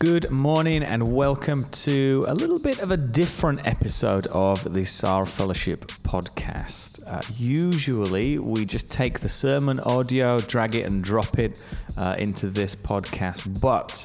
Good morning and welcome to a little bit of a different episode of the Saar Fellowship podcast. Uh, usually, we just take the sermon audio, drag it, and drop it uh, into this podcast, but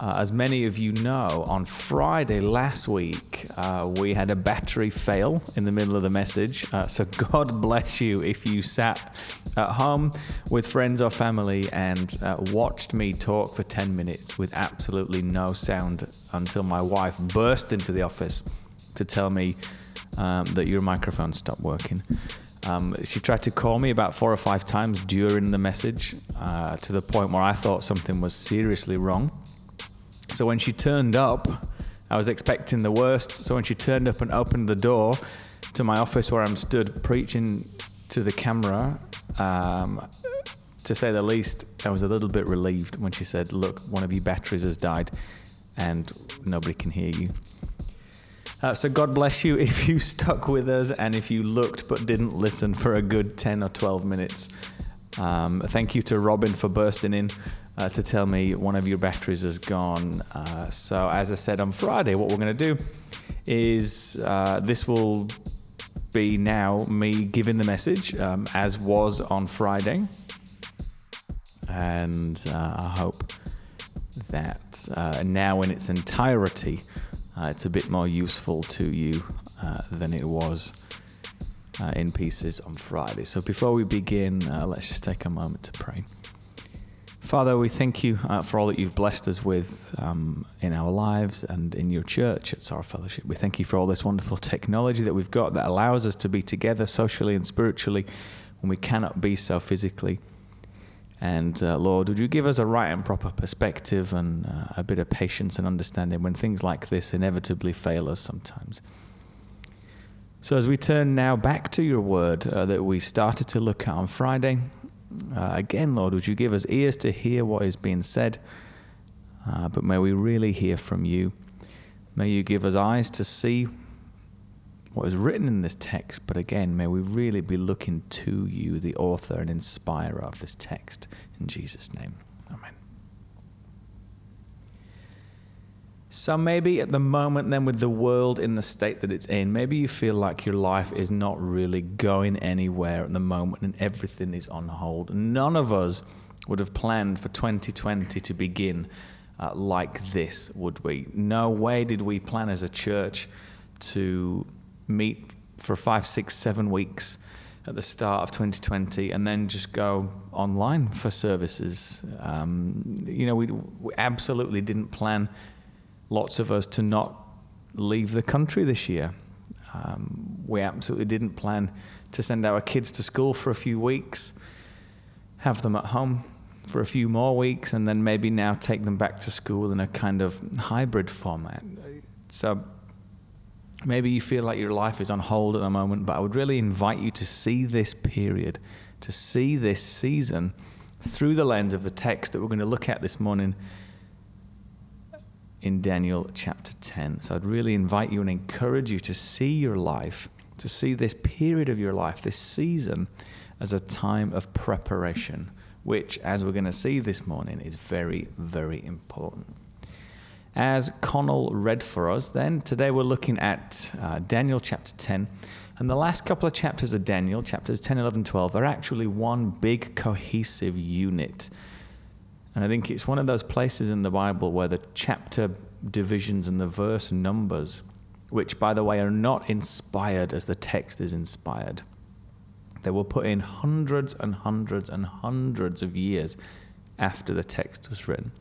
uh, as many of you know, on Friday last week, uh, we had a battery fail in the middle of the message. Uh, so, God bless you if you sat at home with friends or family and uh, watched me talk for 10 minutes with absolutely no sound until my wife burst into the office to tell me um, that your microphone stopped working. Um, she tried to call me about four or five times during the message uh, to the point where I thought something was seriously wrong. So when she turned up, I was expecting the worst. So when she turned up and opened the door to my office where I'm stood preaching to the camera, um, to say the least, I was a little bit relieved when she said, Look, one of your batteries has died and nobody can hear you. Uh, so God bless you if you stuck with us and if you looked but didn't listen for a good 10 or 12 minutes. Um, thank you to Robin for bursting in uh, to tell me one of your batteries has gone. Uh, so, as I said on Friday, what we're going to do is uh, this will be now me giving the message um, as was on Friday. And uh, I hope that uh, now in its entirety, uh, it's a bit more useful to you than it was. In pieces on Friday. So before we begin, let's just take a moment to pray. Father, we thank you uh, for all that you've blessed us with um, in our lives and in your church at Saar Fellowship. We thank you for all this wonderful technology that we've got that allows us to be together socially and spiritually when we cannot be so physically. And uh, Lord, would you give us a right and proper perspective and uh, a bit of patience and understanding when things like this inevitably fail us sometimes? So, as we turn now back to your word uh, that we started to look at on Friday, uh, again, Lord, would you give us ears to hear what is being said, uh, but may we really hear from you. May you give us eyes to see what is written in this text, but again, may we really be looking to you, the author and inspirer of this text. In Jesus' name, So maybe at the moment, then, with the world in the state that it's in, maybe you feel like your life is not really going anywhere at the moment and everything is on hold. None of us would have planned for 2020 to begin uh, like this, would we? No way did we plan as a church to meet for five, six, seven weeks at the start of 2020 and then just go online for services. Um, you know, we, we absolutely didn't plan lots of us to not leave the country this year. Um, we absolutely didn't plan to send our kids to school for a few weeks, have them at home for a few more weeks, and then maybe now take them back to school in a kind of hybrid format. So maybe you feel like your life is on hold at the moment, but I would really invite you to see this period, to see this season through the lens of the text that we're going to look at this morning in Daniel chapter 10. So I'd really invite you and encourage you to see your life, to see this period of your life, this season, as a time of preparation, which, as we're going to see this morning, is very, very important. As Connell read for us, then today we're looking at uh, Daniel chapter 10. And the last couple of chapters of Daniel, chapters 10, 11, 12, are actually one big cohesive unit and I think it's one of those places in the Bible where the chapter divisions and the verse numbers, which, by the way, are not inspired as the text is inspired, they were put in hundreds and hundreds and hundreds of years after the text was written.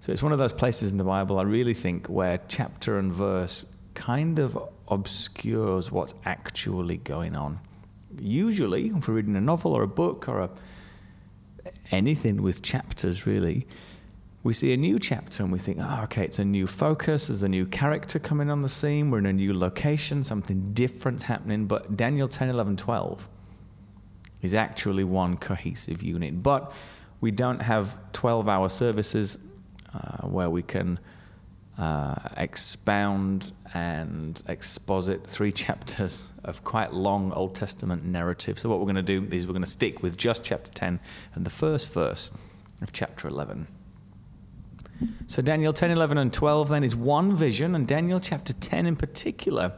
So it's one of those places in the Bible, I really think, where chapter and verse kind of obscures what's actually going on. Usually, if we're reading a novel or a book or a anything with chapters, really, we see a new chapter and we think, oh, okay, it's a new focus, there's a new character coming on the scene, we're in a new location, something different happening. But Daniel 10, 11, 12 is actually one cohesive unit. But we don't have 12 hour services uh, where we can uh, expound and exposit three chapters of quite long Old Testament narrative. So, what we're going to do is we're going to stick with just chapter 10 and the first verse of chapter 11. So, Daniel 10, 11, and 12 then is one vision, and Daniel chapter 10 in particular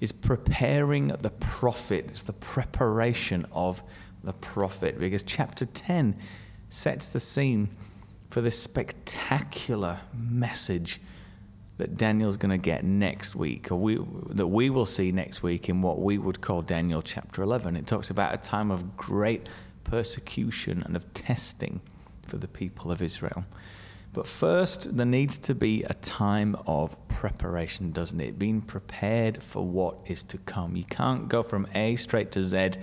is preparing the prophet. It's the preparation of the prophet, because chapter 10 sets the scene for this spectacular message that Daniel's going to get next week, or we, that we will see next week in what we would call Daniel chapter 11. It talks about a time of great persecution and of testing for the people of Israel. But first, there needs to be a time of preparation, doesn't it? Being prepared for what is to come. You can't go from A straight to Z,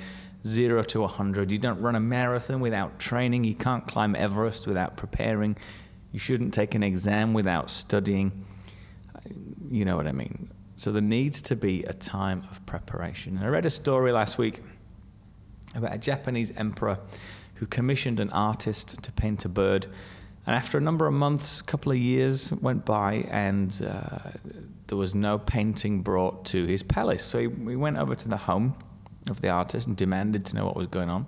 zero to 100. You don't run a marathon without training. You can't climb Everest without preparing. You shouldn't take an exam without studying. You know what I mean? So there needs to be a time of preparation. And I read a story last week about a Japanese emperor who commissioned an artist to paint a bird and after a number of months, a couple of years went by, and uh, there was no painting brought to his palace. So he, he went over to the home of the artist and demanded to know what was going on.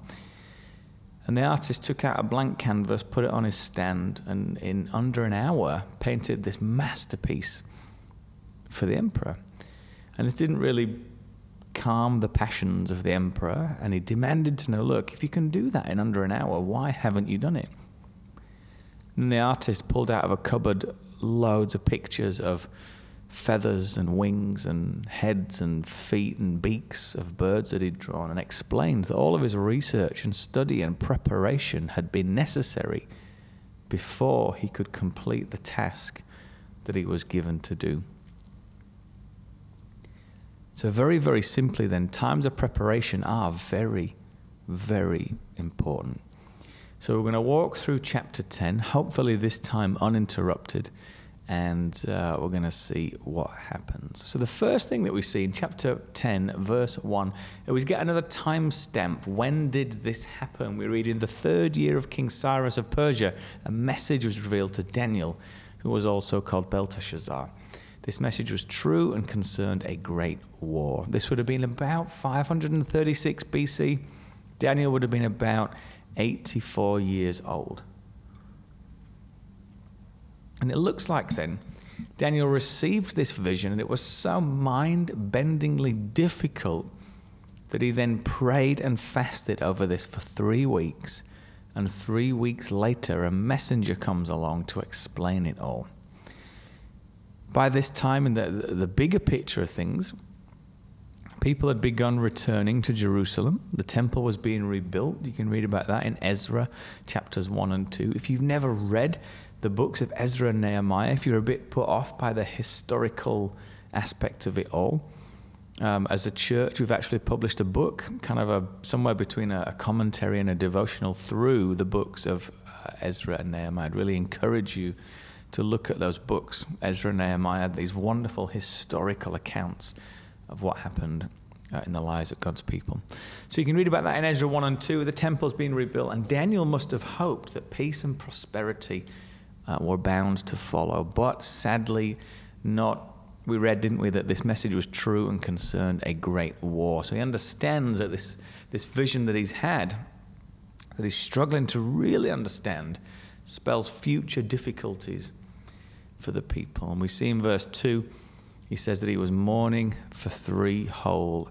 And the artist took out a blank canvas, put it on his stand, and in under an hour painted this masterpiece for the emperor. And this didn't really calm the passions of the emperor, and he demanded to know look, if you can do that in under an hour, why haven't you done it? And the artist pulled out of a cupboard loads of pictures of feathers and wings and heads and feet and beaks of birds that he'd drawn and explained that all of his research and study and preparation had been necessary before he could complete the task that he was given to do. So, very, very simply, then, times of preparation are very, very important. So we're going to walk through chapter 10, hopefully this time uninterrupted, and uh, we're going to see what happens. So the first thing that we see in chapter 10, verse 1, is get another time stamp. When did this happen? We read in the third year of King Cyrus of Persia, a message was revealed to Daniel, who was also called Belteshazzar. This message was true and concerned a great war. This would have been about 536 BC. Daniel would have been about 84 years old. And it looks like then Daniel received this vision, and it was so mind bendingly difficult that he then prayed and fasted over this for three weeks. And three weeks later, a messenger comes along to explain it all. By this time, in the, the bigger picture of things, People had begun returning to Jerusalem. The temple was being rebuilt. You can read about that in Ezra chapters 1 and 2. If you've never read the books of Ezra and Nehemiah, if you're a bit put off by the historical aspect of it all, um, as a church, we've actually published a book, kind of a somewhere between a, a commentary and a devotional through the books of uh, Ezra and Nehemiah. I'd really encourage you to look at those books, Ezra and Nehemiah, these wonderful historical accounts of what happened uh, in the lives of God's people. So you can read about that in Ezra 1 and 2. The temple's been rebuilt, and Daniel must have hoped that peace and prosperity uh, were bound to follow. But sadly, not. We read, didn't we, that this message was true and concerned a great war. So he understands that this, this vision that he's had, that he's struggling to really understand, spells future difficulties for the people. And we see in verse 2 he says that he was mourning for three whole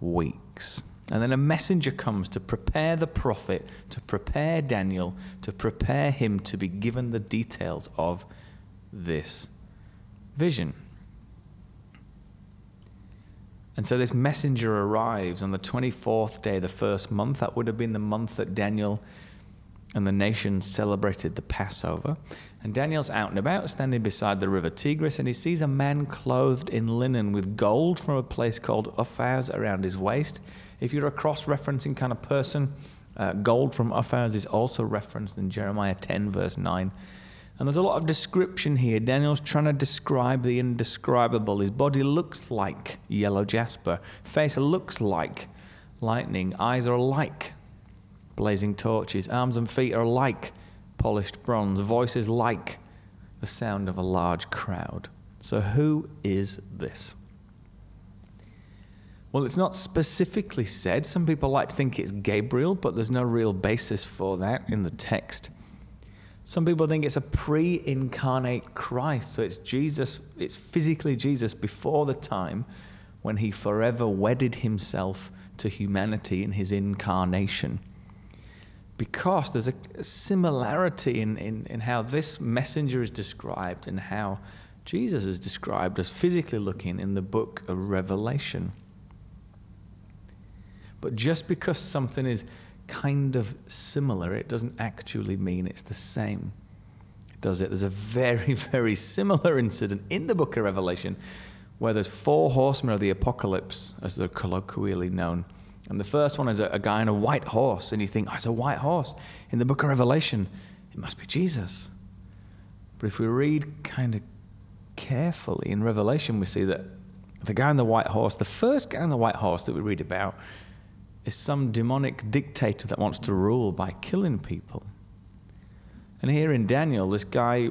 weeks. And then a messenger comes to prepare the prophet, to prepare Daniel, to prepare him to be given the details of this vision. And so this messenger arrives on the 24th day of the first month. That would have been the month that Daniel and the nation celebrated the Passover. And Daniel's out and about, standing beside the river Tigris, and he sees a man clothed in linen with gold from a place called Uphaz around his waist. If you're a cross referencing kind of person, uh, gold from Uphaz is also referenced in Jeremiah 10, verse 9. And there's a lot of description here. Daniel's trying to describe the indescribable. His body looks like yellow jasper, face looks like lightning, eyes are like blazing torches. Arms and feet are like polished bronze. Voices like the sound of a large crowd. So, who is this? Well, it's not specifically said. Some people like to think it's Gabriel, but there's no real basis for that in the text. Some people think it's a pre incarnate Christ. So it's Jesus, it's physically Jesus before the time when he forever wedded himself to humanity in his incarnation. Because there's a similarity in, in, in how this messenger is described and how Jesus is described as physically looking in the book of Revelation. But just because something is kind of similar, it doesn't actually mean it's the same. Does it? There's a very, very similar incident in the book of Revelation where there's four horsemen of the apocalypse, as they're colloquially known. And the first one is a, a guy on a white horse, and you think, oh, it's a white horse. In the book of Revelation, it must be Jesus. But if we read kind of carefully in Revelation, we see that the guy on the white horse, the first guy on the white horse that we read about, is some demonic dictator that wants to rule by killing people. And here in Daniel, this guy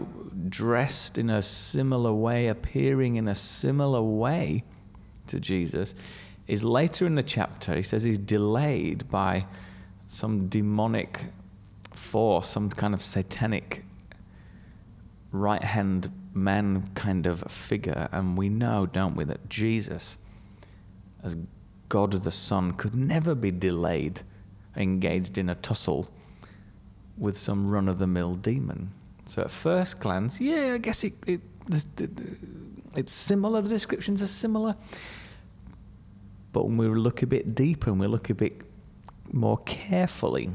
dressed in a similar way, appearing in a similar way to Jesus, is later in the chapter, he says he's delayed by some demonic force, some kind of satanic right hand man kind of figure. And we know, don't we, that Jesus, as God the Son could never be delayed, engaged in a tussle with some run of the mill demon. So at first glance, yeah, I guess it, it, it, it's similar, the descriptions are similar. But when we look a bit deeper and we look a bit more carefully,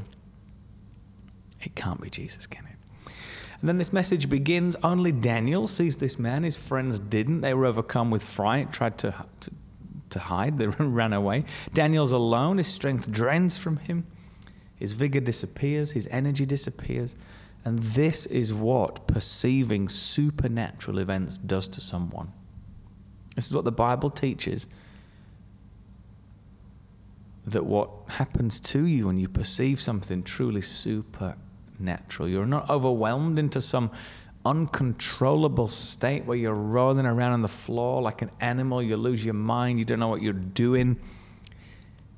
it can't be Jesus, can it? And then this message begins. Only Daniel sees this man. His friends didn't. They were overcome with fright, tried to, to to hide. They ran away. Daniel's alone. His strength drains from him. His vigor disappears. His energy disappears. And this is what perceiving supernatural events does to someone. This is what the Bible teaches that what happens to you when you perceive something truly supernatural, you're not overwhelmed into some uncontrollable state where you're rolling around on the floor like an animal, you lose your mind, you don't know what you're doing.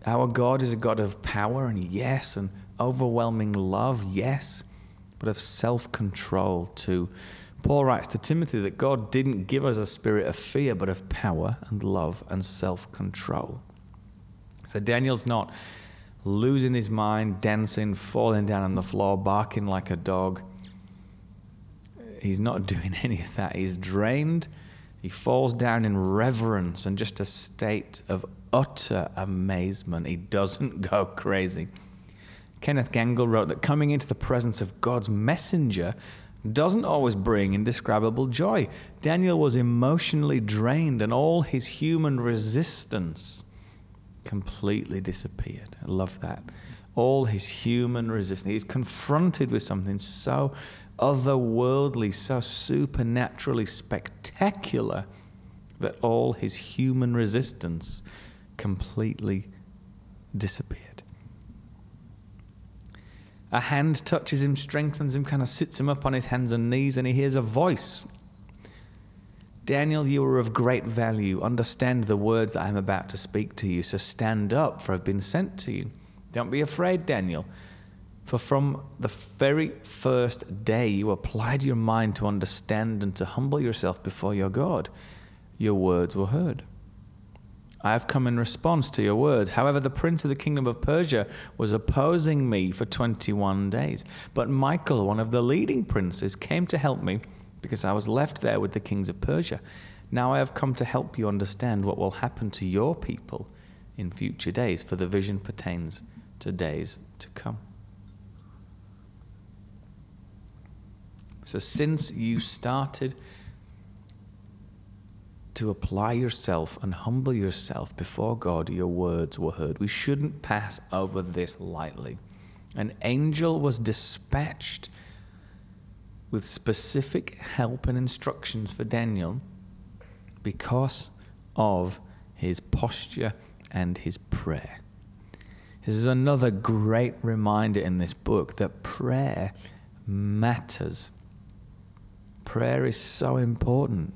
Our God is a God of power and yes, and overwhelming love, yes, but of self control too. Paul writes to Timothy that God didn't give us a spirit of fear, but of power and love and self control. So Daniel's not losing his mind, dancing, falling down on the floor, barking like a dog he's not doing any of that. He's drained. He falls down in reverence and just a state of utter amazement. He doesn't go crazy. Kenneth Gangel wrote that coming into the presence of God's messenger doesn't always bring indescribable joy. Daniel was emotionally drained, and all his human resistance completely disappeared. I love that. All his human resistance. He's confronted with something so otherworldly, so supernaturally spectacular that all his human resistance completely disappeared. A hand touches him, strengthens him, kind of sits him up on his hands and knees, and he hears a voice. Daniel, you are of great value. Understand the words I am about to speak to you. So stand up, for I've been sent to you. Don't be afraid, Daniel. For from the very first day you applied your mind to understand and to humble yourself before your God, your words were heard. I have come in response to your words. However, the prince of the kingdom of Persia was opposing me for 21 days. But Michael, one of the leading princes, came to help me because I was left there with the kings of Persia. Now I have come to help you understand what will happen to your people in future days, for the vision pertains to days to come. So, since you started to apply yourself and humble yourself before God, your words were heard. We shouldn't pass over this lightly. An angel was dispatched with specific help and instructions for Daniel because of his posture and his prayer. This is another great reminder in this book that prayer matters. Prayer is so important.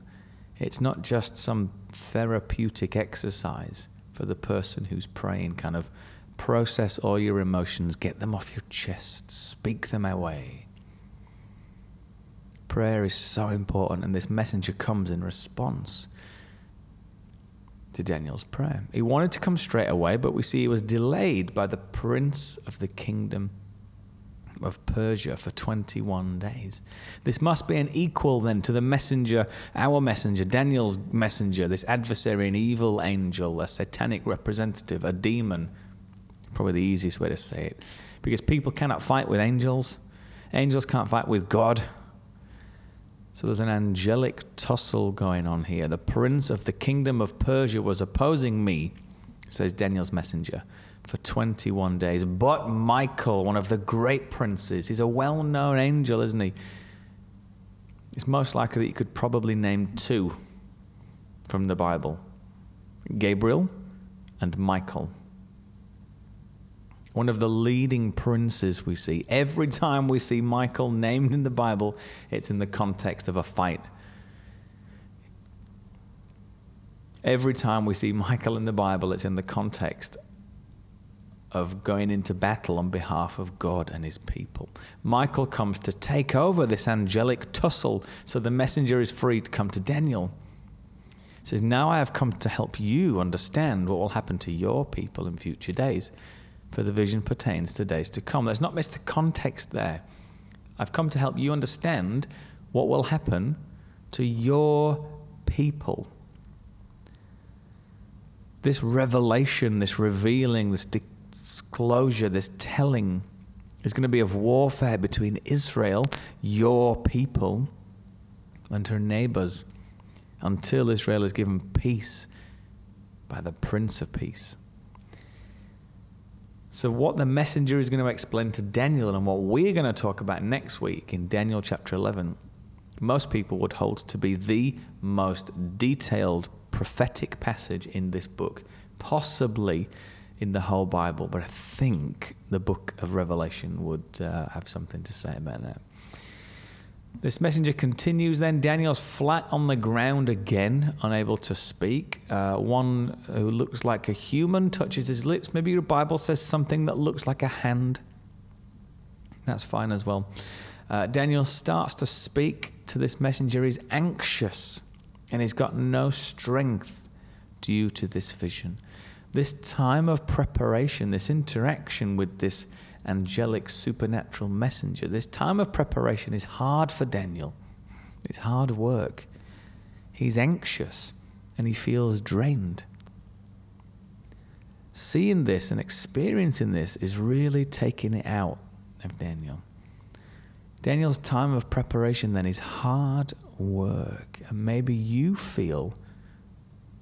It's not just some therapeutic exercise for the person who's praying, kind of process all your emotions, get them off your chest, speak them away. Prayer is so important, and this messenger comes in response to Daniel's prayer. He wanted to come straight away, but we see he was delayed by the prince of the kingdom of Persia for 21 days. This must be an equal then to the messenger, our messenger, Daniel's messenger, this adversary, an evil angel, a satanic representative, a demon. Probably the easiest way to say it. Because people cannot fight with angels, angels can't fight with God. So there's an angelic tussle going on here. The prince of the kingdom of Persia was opposing me, says Daniel's messenger, for 21 days. But Michael, one of the great princes, he's a well known angel, isn't he? It's most likely that you could probably name two from the Bible Gabriel and Michael one of the leading princes we see. Every time we see Michael named in the Bible, it's in the context of a fight. Every time we see Michael in the Bible, it's in the context of going into battle on behalf of God and his people. Michael comes to take over this angelic tussle, so the messenger is free to come to Daniel. He says, Now I have come to help you understand what will happen to your people in future days for the vision pertains to days to come. Let's not miss the context there. I've come to help you understand what will happen to your people. This revelation, this revealing, this disclosure, this telling is going to be of warfare between Israel, your people, and her neighbors until Israel is given peace by the Prince of Peace. So, what the messenger is going to explain to Daniel and what we're going to talk about next week in Daniel chapter 11, most people would hold to be the most detailed prophetic passage in this book, possibly in the whole Bible. But I think the book of Revelation would uh, have something to say about that. This messenger continues then. Daniel's flat on the ground again, unable to speak. Uh, one who looks like a human touches his lips. Maybe your Bible says something that looks like a hand. That's fine as well. Uh, Daniel starts to speak to this messenger. He's anxious and he's got no strength due to this vision. This time of preparation, this interaction with this angelic supernatural messenger. This time of preparation is hard for Daniel. It's hard work. He's anxious and he feels drained. Seeing this and experiencing this is really taking it out of Daniel. Daniel's time of preparation then is hard work. And maybe you feel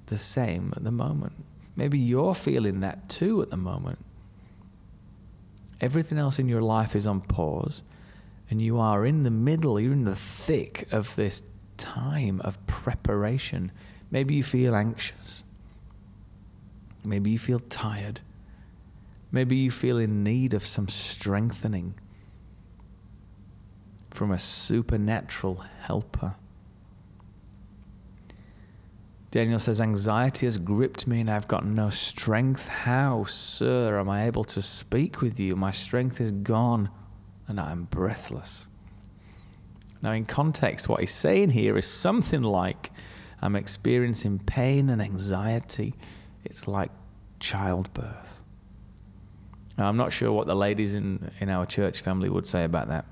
the same at the moment. Maybe you're feeling that too at the moment. Everything else in your life is on pause, and you are in the middle, you're in the thick of this time of preparation. Maybe you feel anxious. Maybe you feel tired. Maybe you feel in need of some strengthening from a supernatural helper. Daniel says, Anxiety has gripped me and I've got no strength. How, sir, am I able to speak with you? My strength is gone and I am breathless. Now, in context, what he's saying here is something like, I'm experiencing pain and anxiety. It's like childbirth. Now, I'm not sure what the ladies in, in our church family would say about that,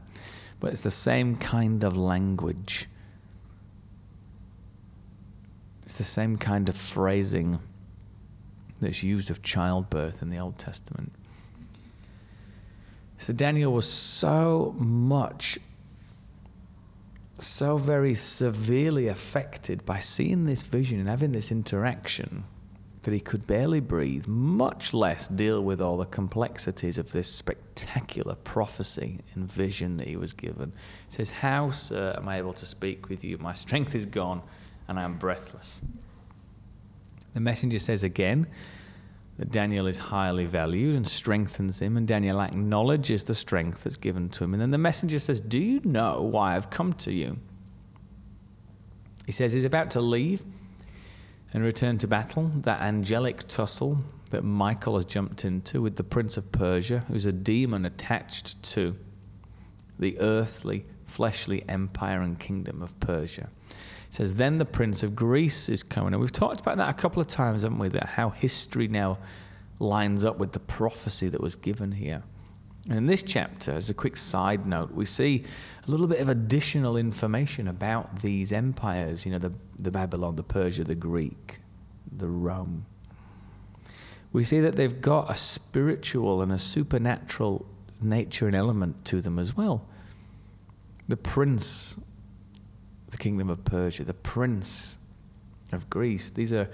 but it's the same kind of language it's the same kind of phrasing that's used of childbirth in the Old Testament. So Daniel was so much, so very severely affected by seeing this vision and having this interaction that he could barely breathe, much less deal with all the complexities of this spectacular prophecy and vision that he was given. He says, How, sir, am I able to speak with you? My strength is gone and I am breathless. The messenger says again that Daniel is highly valued and strengthens him, and Daniel acknowledges the strength that's given to him. And then the messenger says, Do you know why I've come to you? He says he's about to leave and return to battle, that angelic tussle that Michael has jumped into with the prince of Persia, who's a demon attached to the earthly fleshly empire and kingdom of Persia. Says, Then the prince of Greece is coming. And we've talked about that a couple of times, haven't we? That how history now lines up with the prophecy that was given here. And in this chapter, as a quick side note, we see a little bit of additional information about these empires, you know, the, the Babylon, the Persia, the Greek, the Rome. We see that they've got a spiritual and a supernatural nature and element to them as well. The prince, the kingdom of Persia, the prince of Greece, these are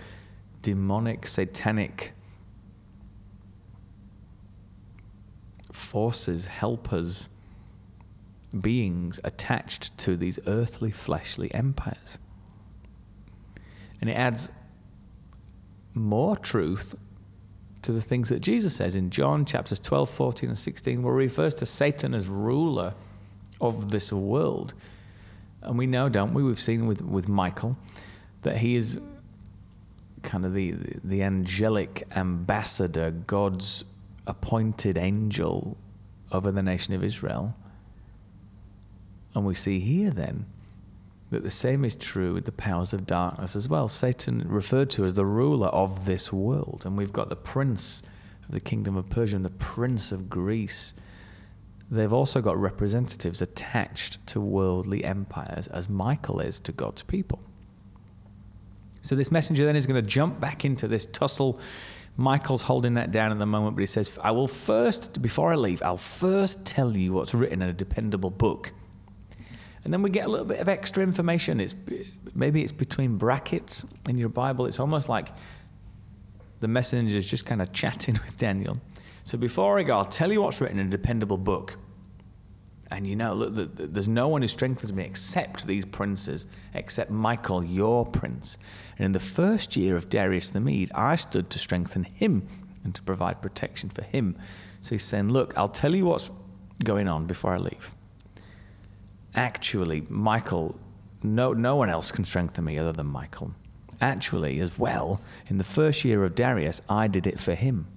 demonic, satanic forces, helpers, beings attached to these earthly, fleshly empires. And it adds more truth to the things that Jesus says in John chapters 12, 14, and 16, where he refers to Satan as ruler of this world. And we know, don't we? We've seen with, with Michael that he is kind of the, the angelic ambassador, God's appointed angel over the nation of Israel. And we see here then that the same is true with the powers of darkness as well. Satan referred to as the ruler of this world. And we've got the prince of the kingdom of Persia and the prince of Greece. They've also got representatives attached to worldly empires, as Michael is to God's people. So this messenger then is going to jump back into this tussle Michael's holding that down at the moment, but he says, I will first, before I leave, I'll first tell you what's written in a dependable book. And then we get a little bit of extra information. It's maybe it's between brackets in your Bible. It's almost like the messenger is just kind of chatting with Daniel. So before I go, I'll tell you what's written in a dependable book. And you know, look, there's no one who strengthens me except these princes, except Michael, your prince. And in the first year of Darius the Mede, I stood to strengthen him and to provide protection for him. So he's saying, Look, I'll tell you what's going on before I leave. Actually, Michael, no, no one else can strengthen me other than Michael. Actually, as well, in the first year of Darius, I did it for him.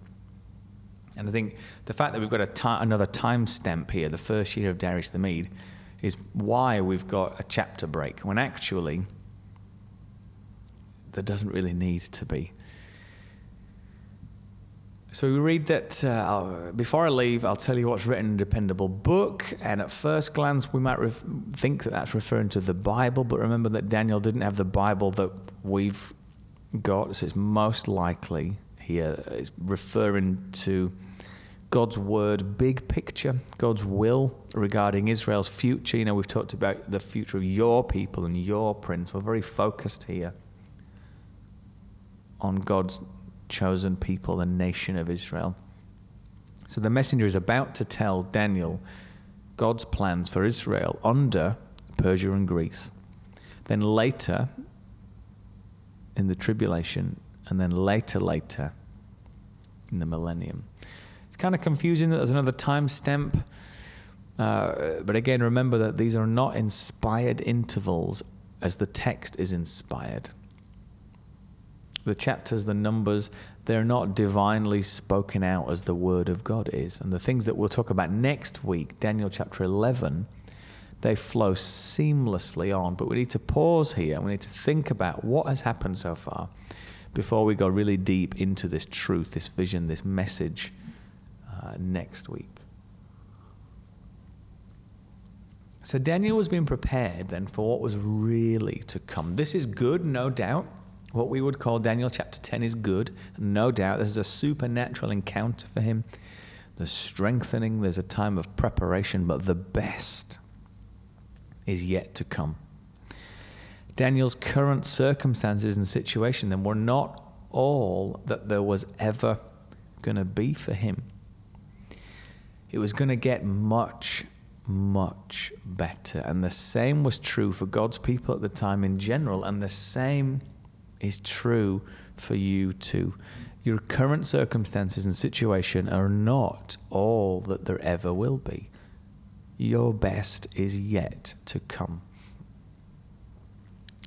And I think the fact that we've got a another time stamp here, the first year of Darius the Mede, is why we've got a chapter break, when actually there doesn't really need to be. So we read that uh, before I leave, I'll tell you what's written in a dependable book. And at first glance, we might ref- think that that's referring to the Bible, but remember that Daniel didn't have the Bible that we've got, so it's most likely here is referring to God's word, big picture, God's will regarding Israel's future. You know, we've talked about the future of your people and your prince. We're very focused here on God's chosen people, the nation of Israel. So the messenger is about to tell Daniel God's plans for Israel under Persia and Greece. Then later, in the tribulation, and then later, later, in the millennium. Kind of confusing that there's another timestamp. Uh, but again, remember that these are not inspired intervals as the text is inspired. The chapters, the numbers, they're not divinely spoken out as the Word of God is. And the things that we'll talk about next week, Daniel chapter 11, they flow seamlessly on. But we need to pause here. We need to think about what has happened so far before we go really deep into this truth, this vision, this message uh, next week. So Daniel was being prepared then for what was really to come. This is good, no doubt. What we would call Daniel chapter 10 is good, no doubt. This is a supernatural encounter for him. There's strengthening, there's a time of preparation, but the best is yet to come. Daniel's current circumstances and situation then were not all that there was ever going to be for him. It was going to get much, much better. And the same was true for God's people at the time in general, and the same is true for you too. Your current circumstances and situation are not all that there ever will be. Your best is yet to come.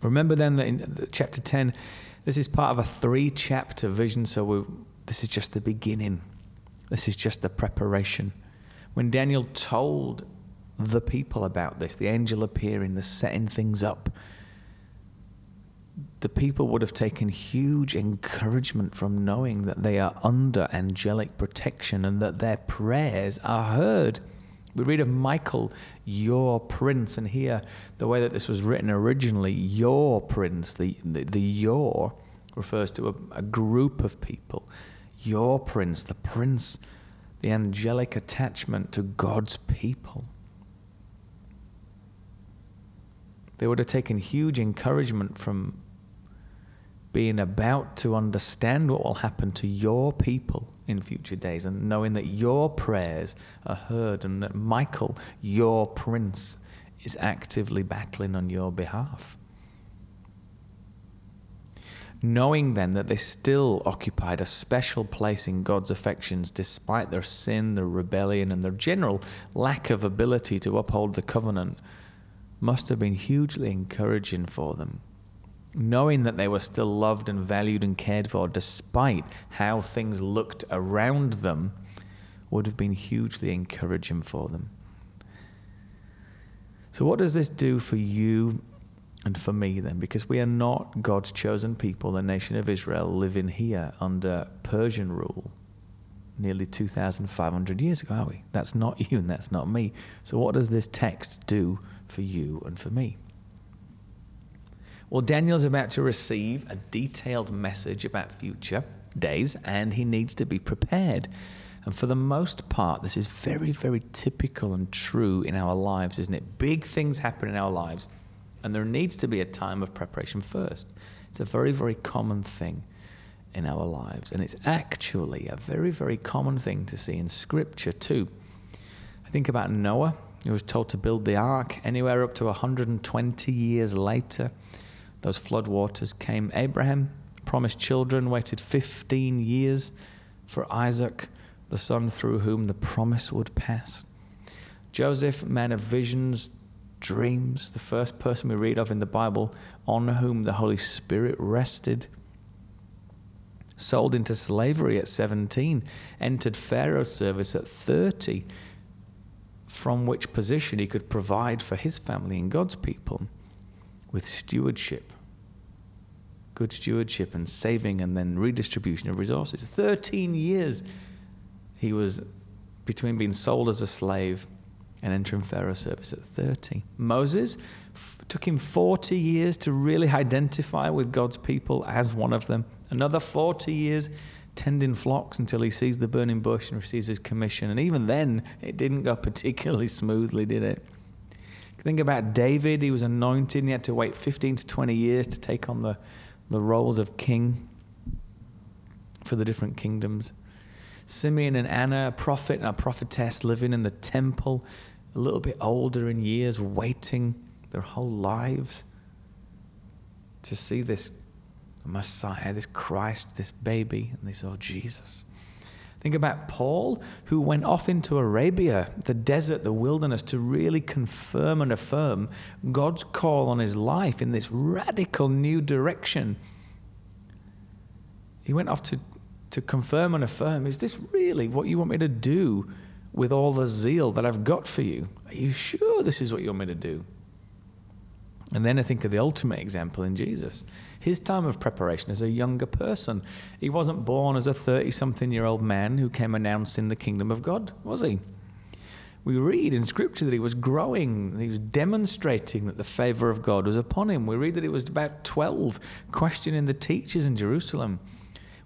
Remember then that in chapter 10, this is part of a three chapter vision, so this is just the beginning. This is just the preparation. When Daniel told the people about this, the angel appearing, the setting things up, the people would have taken huge encouragement from knowing that they are under angelic protection and that their prayers are heard. We read of Michael, your prince, and here the way that this was written originally, your prince, the, the, the your refers to a, a group of people. Your prince, the prince, the angelic attachment to God's people. They would have taken huge encouragement from being about to understand what will happen to your people in future days and knowing that your prayers are heard and that Michael, your prince, is actively battling on your behalf. Knowing then that they still occupied a special place in God's affections despite their sin, their rebellion, and their general lack of ability to uphold the covenant, must have been hugely encouraging for them knowing that they were still loved and valued and cared for despite how things looked around them would have been hugely encouraging for them. So, what does this do for you and for me then? Because we are not God's chosen people, the nation of Israel, living here under Persian rule nearly 2,500 years ago, are we? That's not you and that's not me. So, what does this text do for you and for me? Well, Daniel's about to receive a detailed message about future days and he needs to be prepared. And for the most part, this is very, very typical and true in our lives, isn't it? Big things happen in our lives, and there needs to be a time of preparation first. It's a very, very common thing in our lives, and it's actually a very, very common thing to see in Scripture too. I think about Noah, who was told to build the ark anywhere up to 120 years later those flood waters came. Abraham promised children, waited 15 years for Isaac, the son through whom the promise would pass. Joseph, man of visions, dreams, the first person we read of in the Bible on whom the Holy Spirit rested. Sold into slavery at 17, entered Pharaoh's service at 30, from which position he could provide for his family and God's people with stewardship, good stewardship and saving and then redistribution of resources. 13 years he was between being sold as a slave and entering Pharaoh's service at 30. Moses f- took him 40 years to really identify with God's people as one of them. Another 40 years tending flocks until he sees the burning bush and receives his commission. And even then, it didn't go particularly smoothly, did it? Think about David. He was anointed and he had to wait 15 to 20 years to take on the, the roles of king for the different kingdoms. Simeon and Anna, a prophet and a prophetess, living in the temple, a little bit older in years, waiting their whole lives to see this Messiah, this Christ, this baby, and they saw Jesus. Think about Paul, who went off into Arabia, the desert, the wilderness, to really confirm and affirm God's call on his life in this radical new direction. He went off to, to confirm and affirm is this really what you want me to do with all the zeal that I've got for you? Are you sure this is what you want me to do? And then I think of the ultimate example in Jesus. His time of preparation as a younger person. He wasn't born as a 30 something year old man who came announcing the kingdom of God, was he? We read in Scripture that he was growing, he was demonstrating that the favor of God was upon him. We read that he was about 12, questioning the teachers in Jerusalem.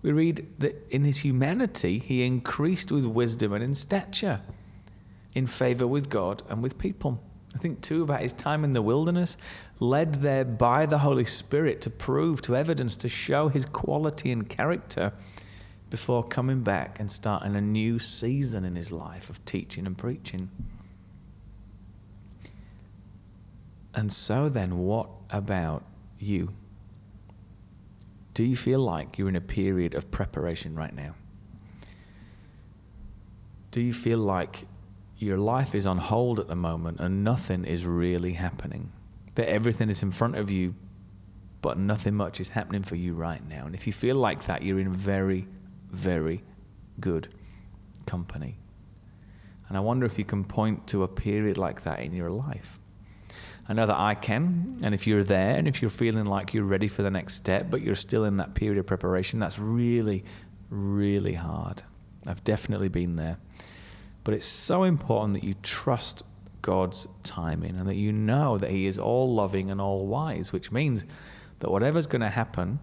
We read that in his humanity, he increased with wisdom and in stature, in favor with God and with people. I think too about his time in the wilderness, led there by the Holy Spirit to prove, to evidence, to show his quality and character before coming back and starting a new season in his life of teaching and preaching. And so then, what about you? Do you feel like you're in a period of preparation right now? Do you feel like your life is on hold at the moment and nothing is really happening. That everything is in front of you, but nothing much is happening for you right now. And if you feel like that, you're in very, very good company. And I wonder if you can point to a period like that in your life. I know that I can. And if you're there and if you're feeling like you're ready for the next step, but you're still in that period of preparation, that's really, really hard. I've definitely been there. But it's so important that you trust God's timing and that you know that He is all loving and all wise, which means that whatever's going to happen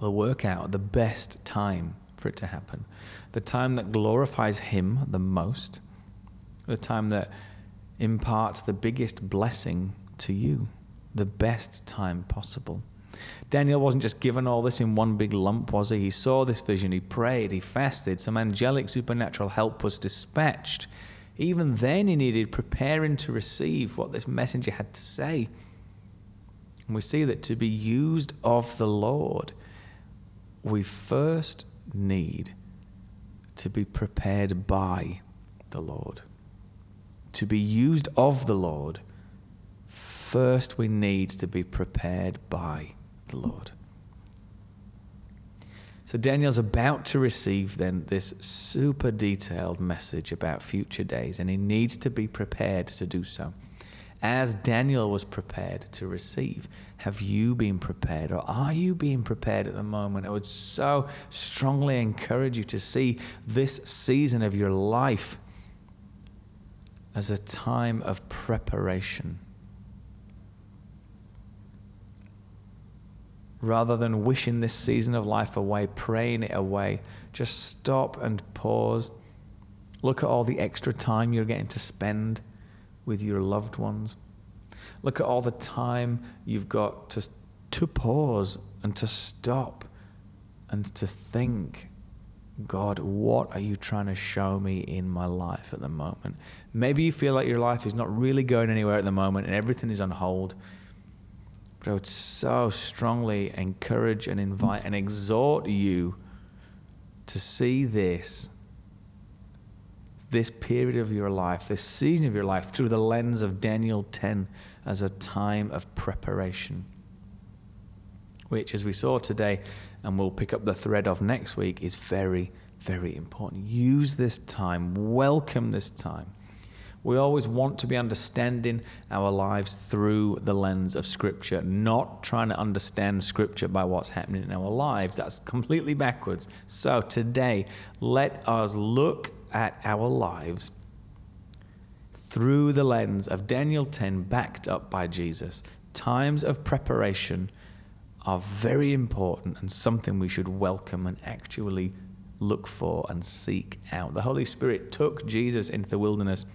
will work out the best time for it to happen. The time that glorifies Him the most, the time that imparts the biggest blessing to you, the best time possible. Daniel wasn't just given all this in one big lump, was he? He saw this vision, he prayed, he fasted, some angelic supernatural help was dispatched. Even then, he needed preparing to receive what this messenger had to say. And we see that to be used of the Lord, we first need to be prepared by the Lord to be used of the Lord, first we need to be prepared by the Lord. So Daniel's about to receive then this super detailed message about future days, and he needs to be prepared to do so. As Daniel was prepared to receive, have you been prepared or are you being prepared at the moment? I would so strongly encourage you to see this season of your life as a time of preparation. Rather than wishing this season of life away, praying it away, just stop and pause. Look at all the extra time you're getting to spend with your loved ones. Look at all the time you've got to, to pause and to stop and to think God, what are you trying to show me in my life at the moment? Maybe you feel like your life is not really going anywhere at the moment and everything is on hold. But I would so strongly encourage and invite and exhort you to see this, this period of your life, this season of your life, through the lens of Daniel 10 as a time of preparation. Which, as we saw today, and we'll pick up the thread of next week, is very, very important. Use this time, welcome this time. We always want to be understanding our lives through the lens of Scripture, not trying to understand Scripture by what's happening in our lives. That's completely backwards. So today, let us look at our lives through the lens of Daniel 10, backed up by Jesus. Times of preparation are very important and something we should welcome and actually look for and seek out. The Holy Spirit took Jesus into the wilderness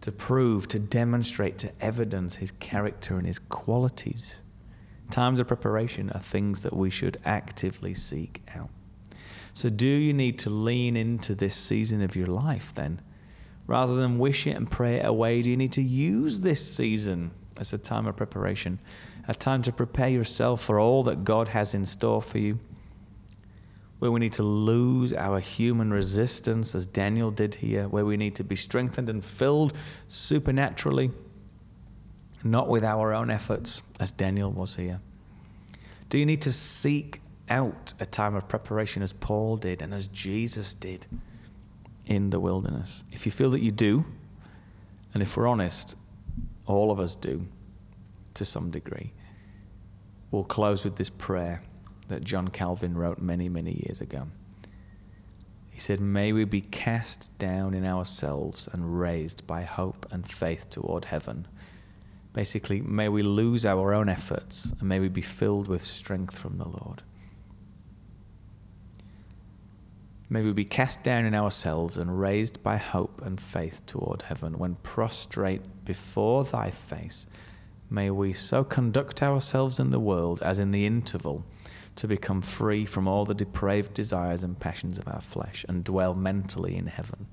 to prove, to demonstrate, to evidence his character and his qualities. Times of preparation are things that we should actively seek out. So, do you need to lean into this season of your life then? Rather than wish it and pray it away, do you need to use this season as a time of preparation a time to prepare yourself for all that God has in store for you. Where we need to lose our human resistance, as Daniel did here, where we need to be strengthened and filled supernaturally, not with our own efforts, as Daniel was here. Do you need to seek out a time of preparation as Paul did and as Jesus did in the wilderness? If you feel that you do, and if we're honest, all of us do, to some degree. We'll close with this prayer that John Calvin wrote many, many years ago. He said, May we be cast down in ourselves and raised by hope and faith toward heaven. Basically, may we lose our own efforts and may we be filled with strength from the Lord. May we be cast down in ourselves and raised by hope and faith toward heaven when prostrate before thy face May we so conduct ourselves in the world as in the interval to become free from all the depraved desires and passions of our flesh and dwell mentally in heaven.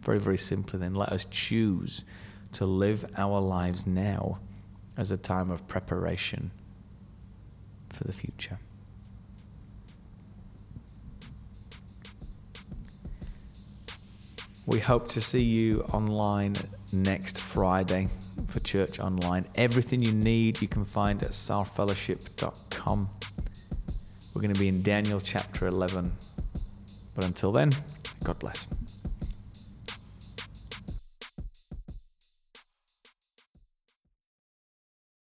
Very, very simply, then, let us choose to live our lives now as a time of preparation for the future. We hope to see you online next Friday for church online. Everything you need you can find at saarfellowship.com. We're going to be in Daniel chapter 11. But until then, God bless.